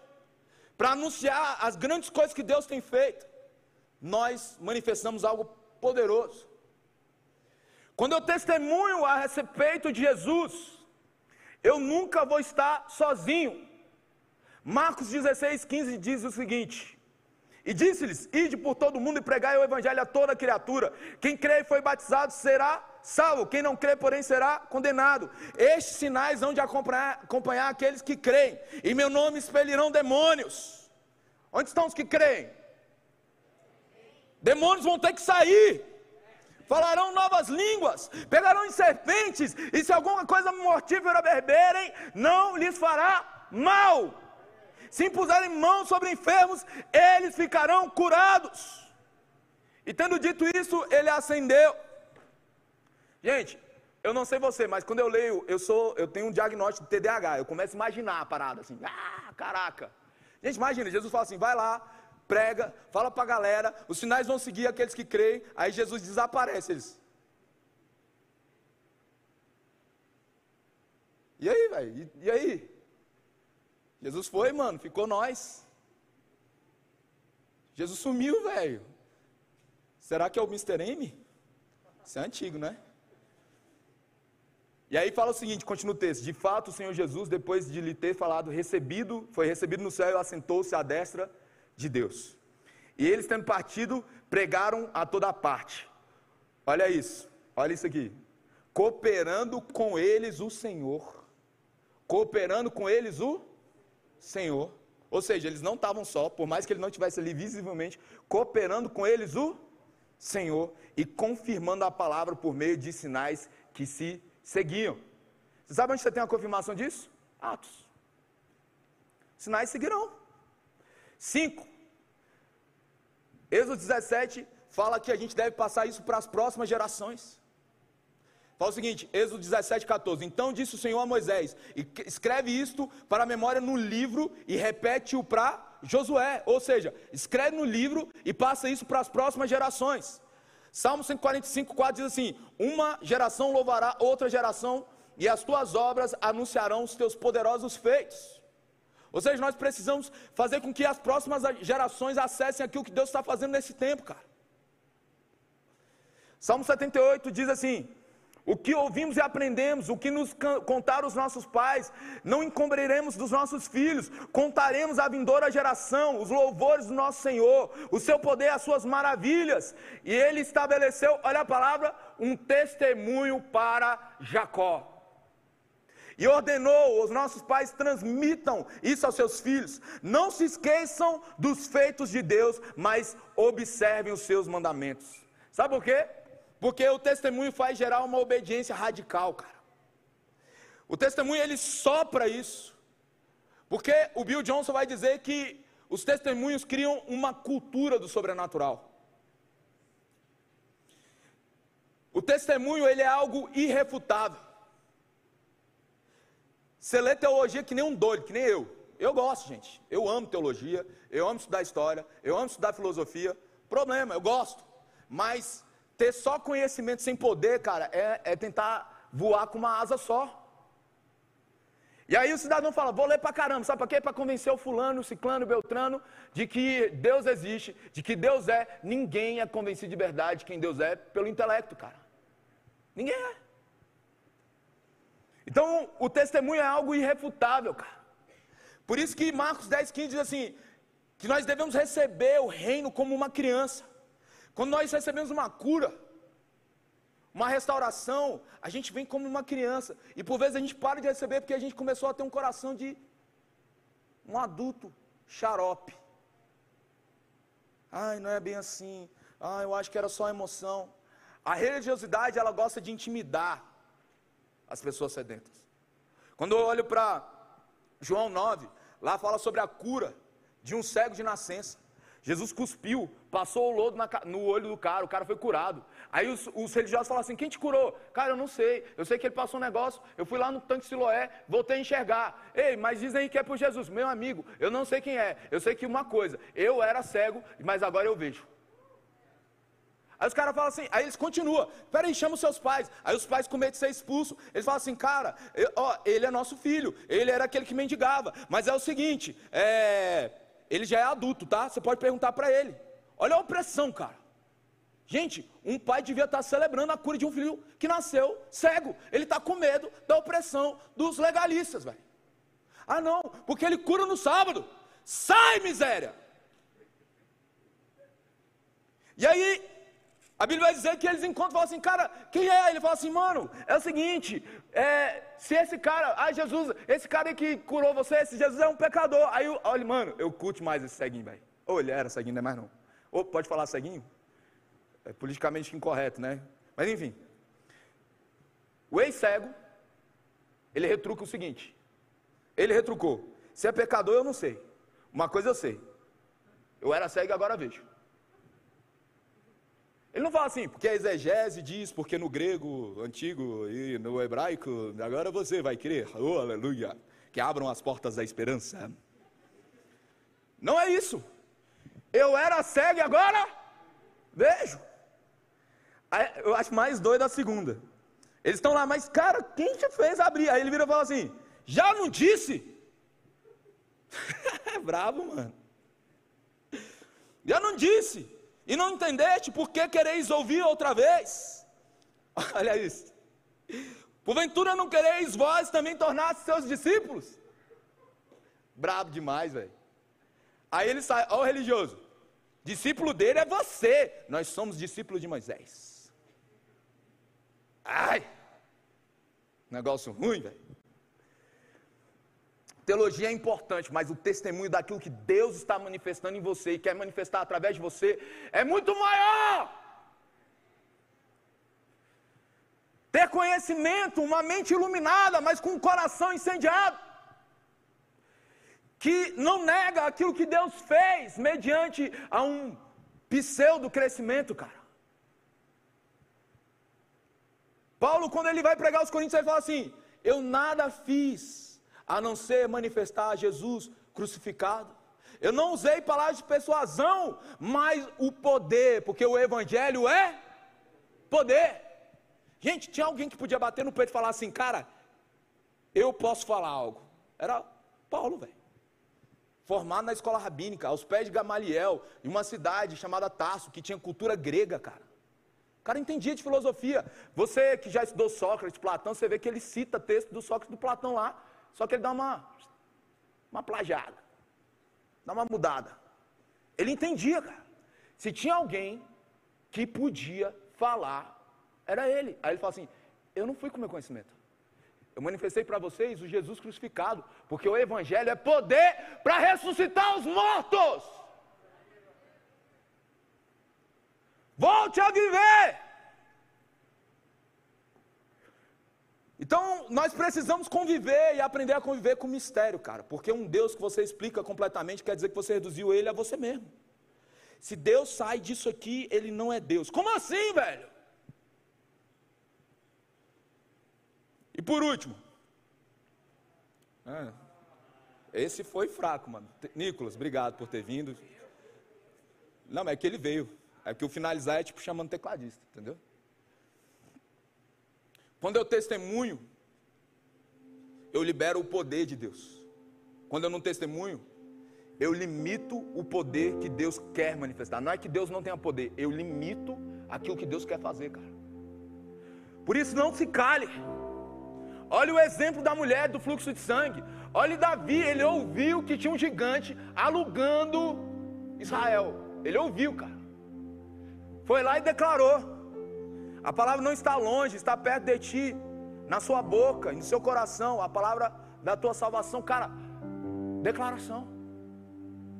Speaker 2: para anunciar as grandes coisas que Deus tem feito, nós manifestamos algo poderoso. Quando eu testemunho a respeito de Jesus, eu nunca vou estar sozinho. Marcos 16, 15 diz o seguinte: E disse-lhes: Ide por todo mundo e pregai o evangelho a toda criatura. Quem crê e foi batizado será salvo, quem não crê, porém, será condenado. Estes sinais vão de acompanhar, acompanhar aqueles que creem, e meu nome expelirão demônios. Onde estão os que creem? Demônios vão ter que sair. Falarão novas línguas, pegarão em serpentes, e se alguma coisa mortífera beberem, não lhes fará mal. Se impuserem mãos sobre enfermos, eles ficarão curados. E tendo dito isso, ele acendeu Gente, eu não sei você, mas quando eu leio, eu sou, eu tenho um diagnóstico de TDAH. Eu começo a imaginar a parada assim. Ah, caraca. Gente, imagina, Jesus fala assim: vai lá, prega, fala para a galera, os sinais vão seguir aqueles que creem. Aí Jesus desaparece. Eles. E aí, velho? E, e aí? Jesus foi, mano, ficou nós. Jesus sumiu, velho. Será que é o Mr. M? Isso é antigo, né? E aí fala o seguinte, continua o texto: De fato, o Senhor Jesus, depois de lhe ter falado, recebido, foi recebido no céu e assentou-se à destra de Deus. E eles, tendo partido, pregaram a toda parte. Olha isso, olha isso aqui. Cooperando com eles o Senhor. Cooperando com eles o Senhor. Ou seja, eles não estavam só, por mais que ele não estivesse ali visivelmente, cooperando com eles o Senhor e confirmando a palavra por meio de sinais que se seguiam. Você sabe onde você tem a confirmação disso? Atos. Sinais seguirão. Cinco. Êxodo 17 fala que a gente deve passar isso para as próximas gerações. Fala o seguinte, Êxodo 17, 14. Então disse o Senhor a Moisés: escreve isto para a memória no livro e repete-o para Josué. Ou seja, escreve no livro e passa isso para as próximas gerações. Salmo 145, 4 diz assim: Uma geração louvará outra geração, e as tuas obras anunciarão os teus poderosos feitos. Ou seja, nós precisamos fazer com que as próximas gerações acessem aquilo que Deus está fazendo nesse tempo, cara. Salmo 78 diz assim: o que ouvimos e aprendemos, o que nos contaram os nossos pais, não encobriremos dos nossos filhos, contaremos à vindoura geração os louvores do nosso Senhor, o seu poder, as suas maravilhas. E ele estabeleceu, olha a palavra, um testemunho para Jacó. E ordenou, os nossos pais transmitam isso aos seus filhos. Não se esqueçam dos feitos de Deus, mas observem os seus mandamentos. Sabe por quê? Porque o testemunho faz gerar uma obediência radical, cara. O testemunho ele sopra isso. Porque o Bill Johnson vai dizer que os testemunhos criam uma cultura do sobrenatural. O testemunho ele é algo irrefutável. Você lê teologia que nem um doido, que nem eu. Eu gosto, gente. Eu amo teologia, eu amo estudar história, eu amo estudar filosofia. Problema, eu gosto. Mas ter só conhecimento sem poder, cara, é, é tentar voar com uma asa só. E aí o cidadão fala, vou ler pra caramba, sabe para quê? Para convencer o fulano, o ciclano, o beltrano, de que Deus existe, de que Deus é. Ninguém é convencido de verdade de quem Deus é pelo intelecto, cara. Ninguém é. Então, o testemunho é algo irrefutável, cara. Por isso que Marcos 10, 15 diz assim, que nós devemos receber o reino como uma criança. Quando nós recebemos uma cura, uma restauração, a gente vem como uma criança. E por vezes a gente para de receber porque a gente começou a ter um coração de um adulto xarope. Ai, não é bem assim. Ai, eu acho que era só emoção. A religiosidade, ela gosta de intimidar as pessoas sedentas. Quando eu olho para João 9, lá fala sobre a cura de um cego de nascença. Jesus cuspiu, passou o lodo na, no olho do cara, o cara foi curado. Aí os, os, religiosos falam assim: quem te curou? Cara, eu não sei. Eu sei que ele passou um negócio. Eu fui lá no tanque Siloé, voltei a enxergar. Ei, mas dizem que é por Jesus, meu amigo. Eu não sei quem é. Eu sei que uma coisa: eu era cego, mas agora eu vejo. Aí os caras falam assim, aí eles continuam, peraí, chama os seus pais. Aí os pais com medo de ser expulso, eles falam assim, cara, ó, ele é nosso filho, ele era aquele que mendigava. Mas é o seguinte, é, ele já é adulto, tá? Você pode perguntar para ele. Olha a opressão, cara. Gente, um pai devia estar celebrando a cura de um filho que nasceu cego. Ele está com medo da opressão dos legalistas, velho. Ah, não, porque ele cura no sábado. Sai, miséria! E aí, a Bíblia vai dizer que eles encontram e falam assim, cara, quem é? Ele fala assim, mano, é o seguinte, é, se esse cara, ah, Jesus, esse cara que curou você, esse Jesus é um pecador. Aí, olha, mano, eu curto mais esse ceguinho, velho. Ou ele era ceguinho, não é mais não. Ou pode falar ceguinho? É politicamente incorreto, né? Mas enfim. O ex-cego, ele retruca o seguinte. Ele retrucou. Se é pecador, eu não sei. Uma coisa eu sei. Eu era cego e agora vejo. Ele não fala assim, porque a exegese diz, porque no grego antigo e no hebraico, agora você vai crer, oh aleluia, que abram as portas da esperança. Não é isso. Eu era cego e agora vejo. Eu acho mais doido a segunda. Eles estão lá, mas cara, quem te fez abrir? Aí ele vira e fala assim: já não disse? [LAUGHS] é bravo, mano. Já não disse. E não entendeste, por que quereis ouvir outra vez? [LAUGHS] Olha isso. Porventura não quereis vós também tornar-se seus discípulos? Brabo demais, velho. Aí ele sai, ó o religioso. Discípulo dele é você. Nós somos discípulos de Moisés. Ai! Negócio ruim, velho. Teologia é importante, mas o testemunho daquilo que Deus está manifestando em você e quer manifestar através de você é muito maior. Ter conhecimento, uma mente iluminada, mas com o coração incendiado. Que não nega aquilo que Deus fez mediante a um pseudo crescimento, cara. Paulo, quando ele vai pregar os Coríntios, ele fala assim: Eu nada fiz a não ser manifestar Jesus crucificado. Eu não usei palavras de persuasão, mas o poder, porque o Evangelho é poder. Gente, tinha alguém que podia bater no peito e falar assim, cara, eu posso falar algo. Era Paulo, velho. Formado na escola rabínica, aos pés de Gamaliel, em uma cidade chamada Tarso, que tinha cultura grega, cara. O cara entendia de filosofia. Você que já estudou Sócrates, Platão, você vê que ele cita texto do Sócrates do Platão lá. Só que ele dá uma, uma plagiada, dá uma mudada. Ele entendia, cara. Se tinha alguém que podia falar, era ele. Aí ele fala assim: Eu não fui com meu conhecimento. Eu manifestei para vocês o Jesus crucificado, porque o Evangelho é poder para ressuscitar os mortos. Volte a viver. Então, nós precisamos conviver e aprender a conviver com o mistério, cara. Porque um Deus que você explica completamente quer dizer que você reduziu ele a você mesmo. Se Deus sai disso aqui, ele não é Deus. Como assim, velho? E por último, é, esse foi fraco, mano. Nicolas, obrigado por ter vindo. Não, é que ele veio. É que o finalizar é tipo chamando tecladista, entendeu? Quando eu testemunho, eu libero o poder de Deus. Quando eu não testemunho, eu limito o poder que Deus quer manifestar. Não é que Deus não tenha poder, eu limito aquilo que Deus quer fazer, cara. Por isso não se cale. Olha o exemplo da mulher do fluxo de sangue. Olha Davi, ele ouviu que tinha um gigante alugando Israel. Ele ouviu, cara. Foi lá e declarou. A palavra não está longe, está perto de ti, na sua boca, no seu coração, a palavra da tua salvação. Cara, declaração.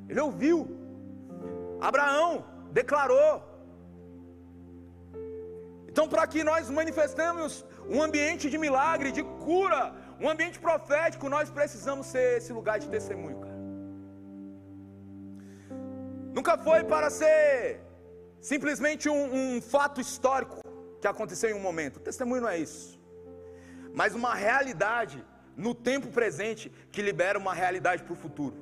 Speaker 2: Ele ouviu. Abraão declarou. Então, para que nós manifestemos um ambiente de milagre, de cura, um ambiente profético, nós precisamos ser esse lugar de testemunho, cara. Nunca foi para ser simplesmente um, um fato histórico que aconteceu em um momento. O testemunho não é isso. Mas uma realidade no tempo presente que libera uma realidade para o futuro.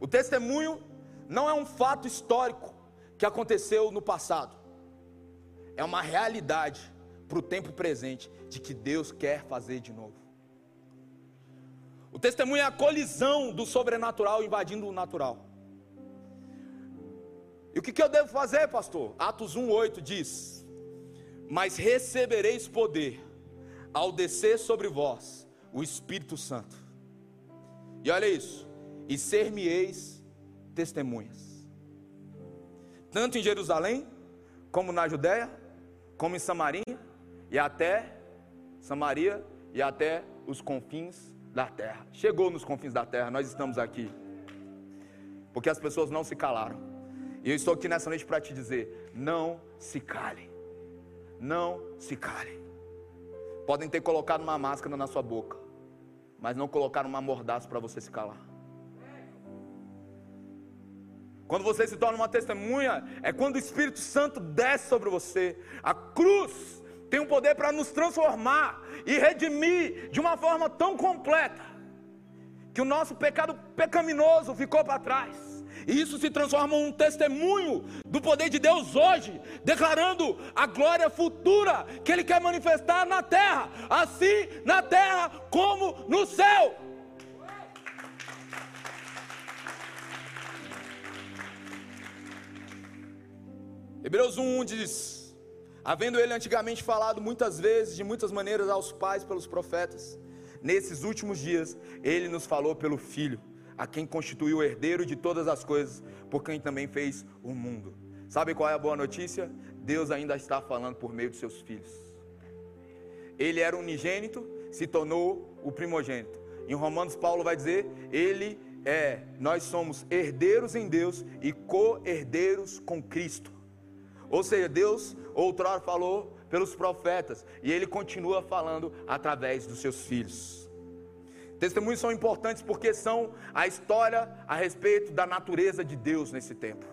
Speaker 2: O testemunho não é um fato histórico que aconteceu no passado. É uma realidade para o tempo presente de que Deus quer fazer de novo. O testemunho é a colisão do sobrenatural invadindo o natural. E o que, que eu devo fazer, pastor? Atos 1,8 diz: mas recebereis poder ao descer sobre vós o Espírito Santo. E olha isso, e ser-me-eis testemunhas, tanto em Jerusalém, como na Judéia, como em Samaria, e até Samaria, e até os confins da terra. Chegou nos confins da terra, nós estamos aqui, porque as pessoas não se calaram. E eu estou aqui nessa noite para te dizer: não se calem não se cale. Podem ter colocado uma máscara na sua boca, mas não colocaram uma mordaça para você se calar. Quando você se torna uma testemunha, é quando o Espírito Santo desce sobre você. A cruz tem um poder para nos transformar e redimir de uma forma tão completa que o nosso pecado pecaminoso ficou para trás. E isso se transforma em um testemunho do poder de Deus hoje, declarando a glória futura que Ele quer manifestar na terra, assim na terra como no céu. Hebreus 1 diz: Havendo ele antigamente falado muitas vezes, de muitas maneiras aos pais pelos profetas, nesses últimos dias ele nos falou pelo Filho a quem constituiu o herdeiro de todas as coisas, por quem também fez o mundo. Sabe qual é a boa notícia? Deus ainda está falando por meio dos seus filhos. Ele era unigênito, se tornou o primogênito. Em Romanos, Paulo vai dizer: Ele é, nós somos herdeiros em Deus e co-herdeiros com Cristo. Ou seja, Deus outrora falou pelos profetas e ele continua falando através dos seus filhos. Testemunhos são importantes porque são a história a respeito da natureza de Deus nesse tempo.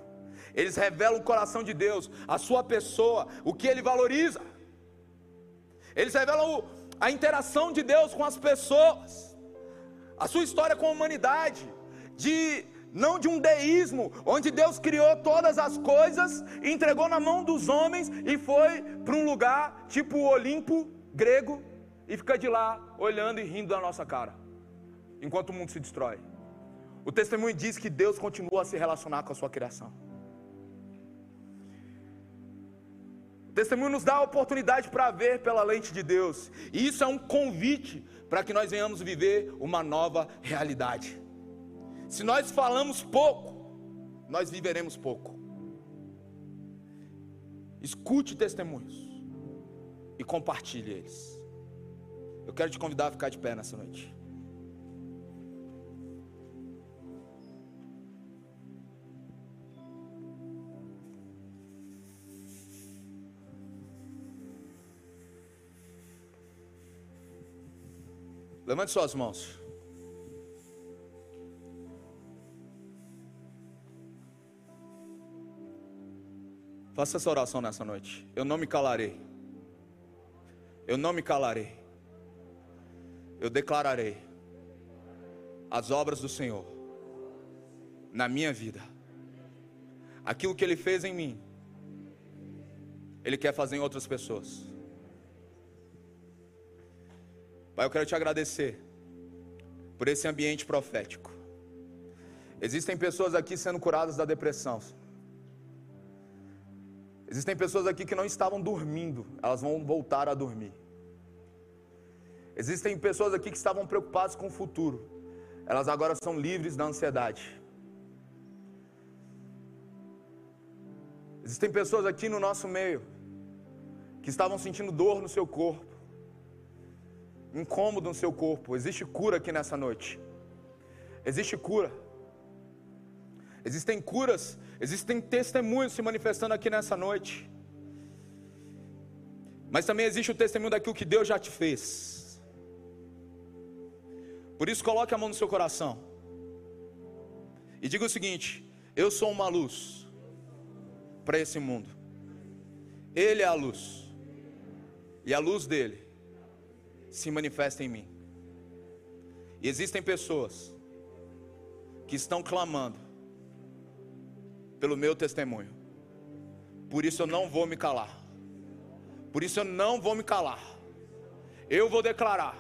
Speaker 2: Eles revelam o coração de Deus, a sua pessoa, o que ele valoriza. Eles revelam a interação de Deus com as pessoas, a sua história com a humanidade, de não de um deísmo, onde Deus criou todas as coisas, entregou na mão dos homens e foi para um lugar tipo o Olimpo grego e fica de lá olhando e rindo da nossa cara enquanto o mundo se destrói. O testemunho diz que Deus continua a se relacionar com a sua criação. O testemunho nos dá a oportunidade para ver pela lente de Deus. E isso é um convite para que nós venhamos viver uma nova realidade. Se nós falamos pouco, nós viveremos pouco. Escute testemunhos e compartilhe eles. Eu quero te convidar a ficar de pé nessa noite. Levante suas mãos. Faça essa oração nessa noite. Eu não me calarei. Eu não me calarei. Eu declararei as obras do Senhor na minha vida. Aquilo que Ele fez em mim, Ele quer fazer em outras pessoas. Pai, eu quero te agradecer por esse ambiente profético. Existem pessoas aqui sendo curadas da depressão. Existem pessoas aqui que não estavam dormindo, elas vão voltar a dormir. Existem pessoas aqui que estavam preocupadas com o futuro, elas agora são livres da ansiedade. Existem pessoas aqui no nosso meio que estavam sentindo dor no seu corpo, incômodo no seu corpo. Existe cura aqui nessa noite. Existe cura. Existem curas, existem testemunhos se manifestando aqui nessa noite. Mas também existe o testemunho daquilo que Deus já te fez. Por isso, coloque a mão no seu coração. E diga o seguinte: Eu sou uma luz para esse mundo. Ele é a luz. E a luz dele se manifesta em mim. E existem pessoas que estão clamando pelo meu testemunho. Por isso eu não vou me calar. Por isso eu não vou me calar. Eu vou declarar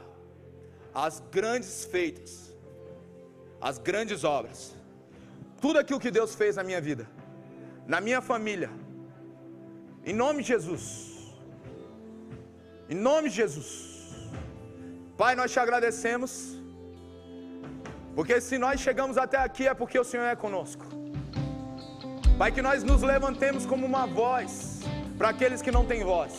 Speaker 2: as grandes feitas, as grandes obras, tudo aquilo que Deus fez na minha vida, na minha família, em nome de Jesus. Em nome de Jesus. Pai, nós te agradecemos, porque se nós chegamos até aqui é porque o Senhor é conosco. Pai, que nós nos levantemos como uma voz para aqueles que não têm voz.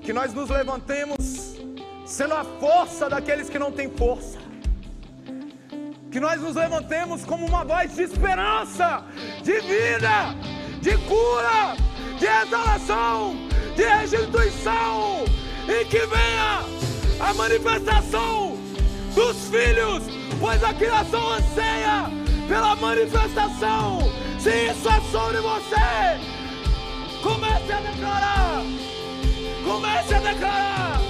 Speaker 2: Que nós nos levantemos sendo a força daqueles que não têm força. Que nós nos levantemos como uma voz de esperança, de vida, de cura, de exalação, de restituição e que venha a manifestação dos filhos, pois a criação anseia pela manifestação. Se isso é sobre você, comece a declarar, comece a declarar.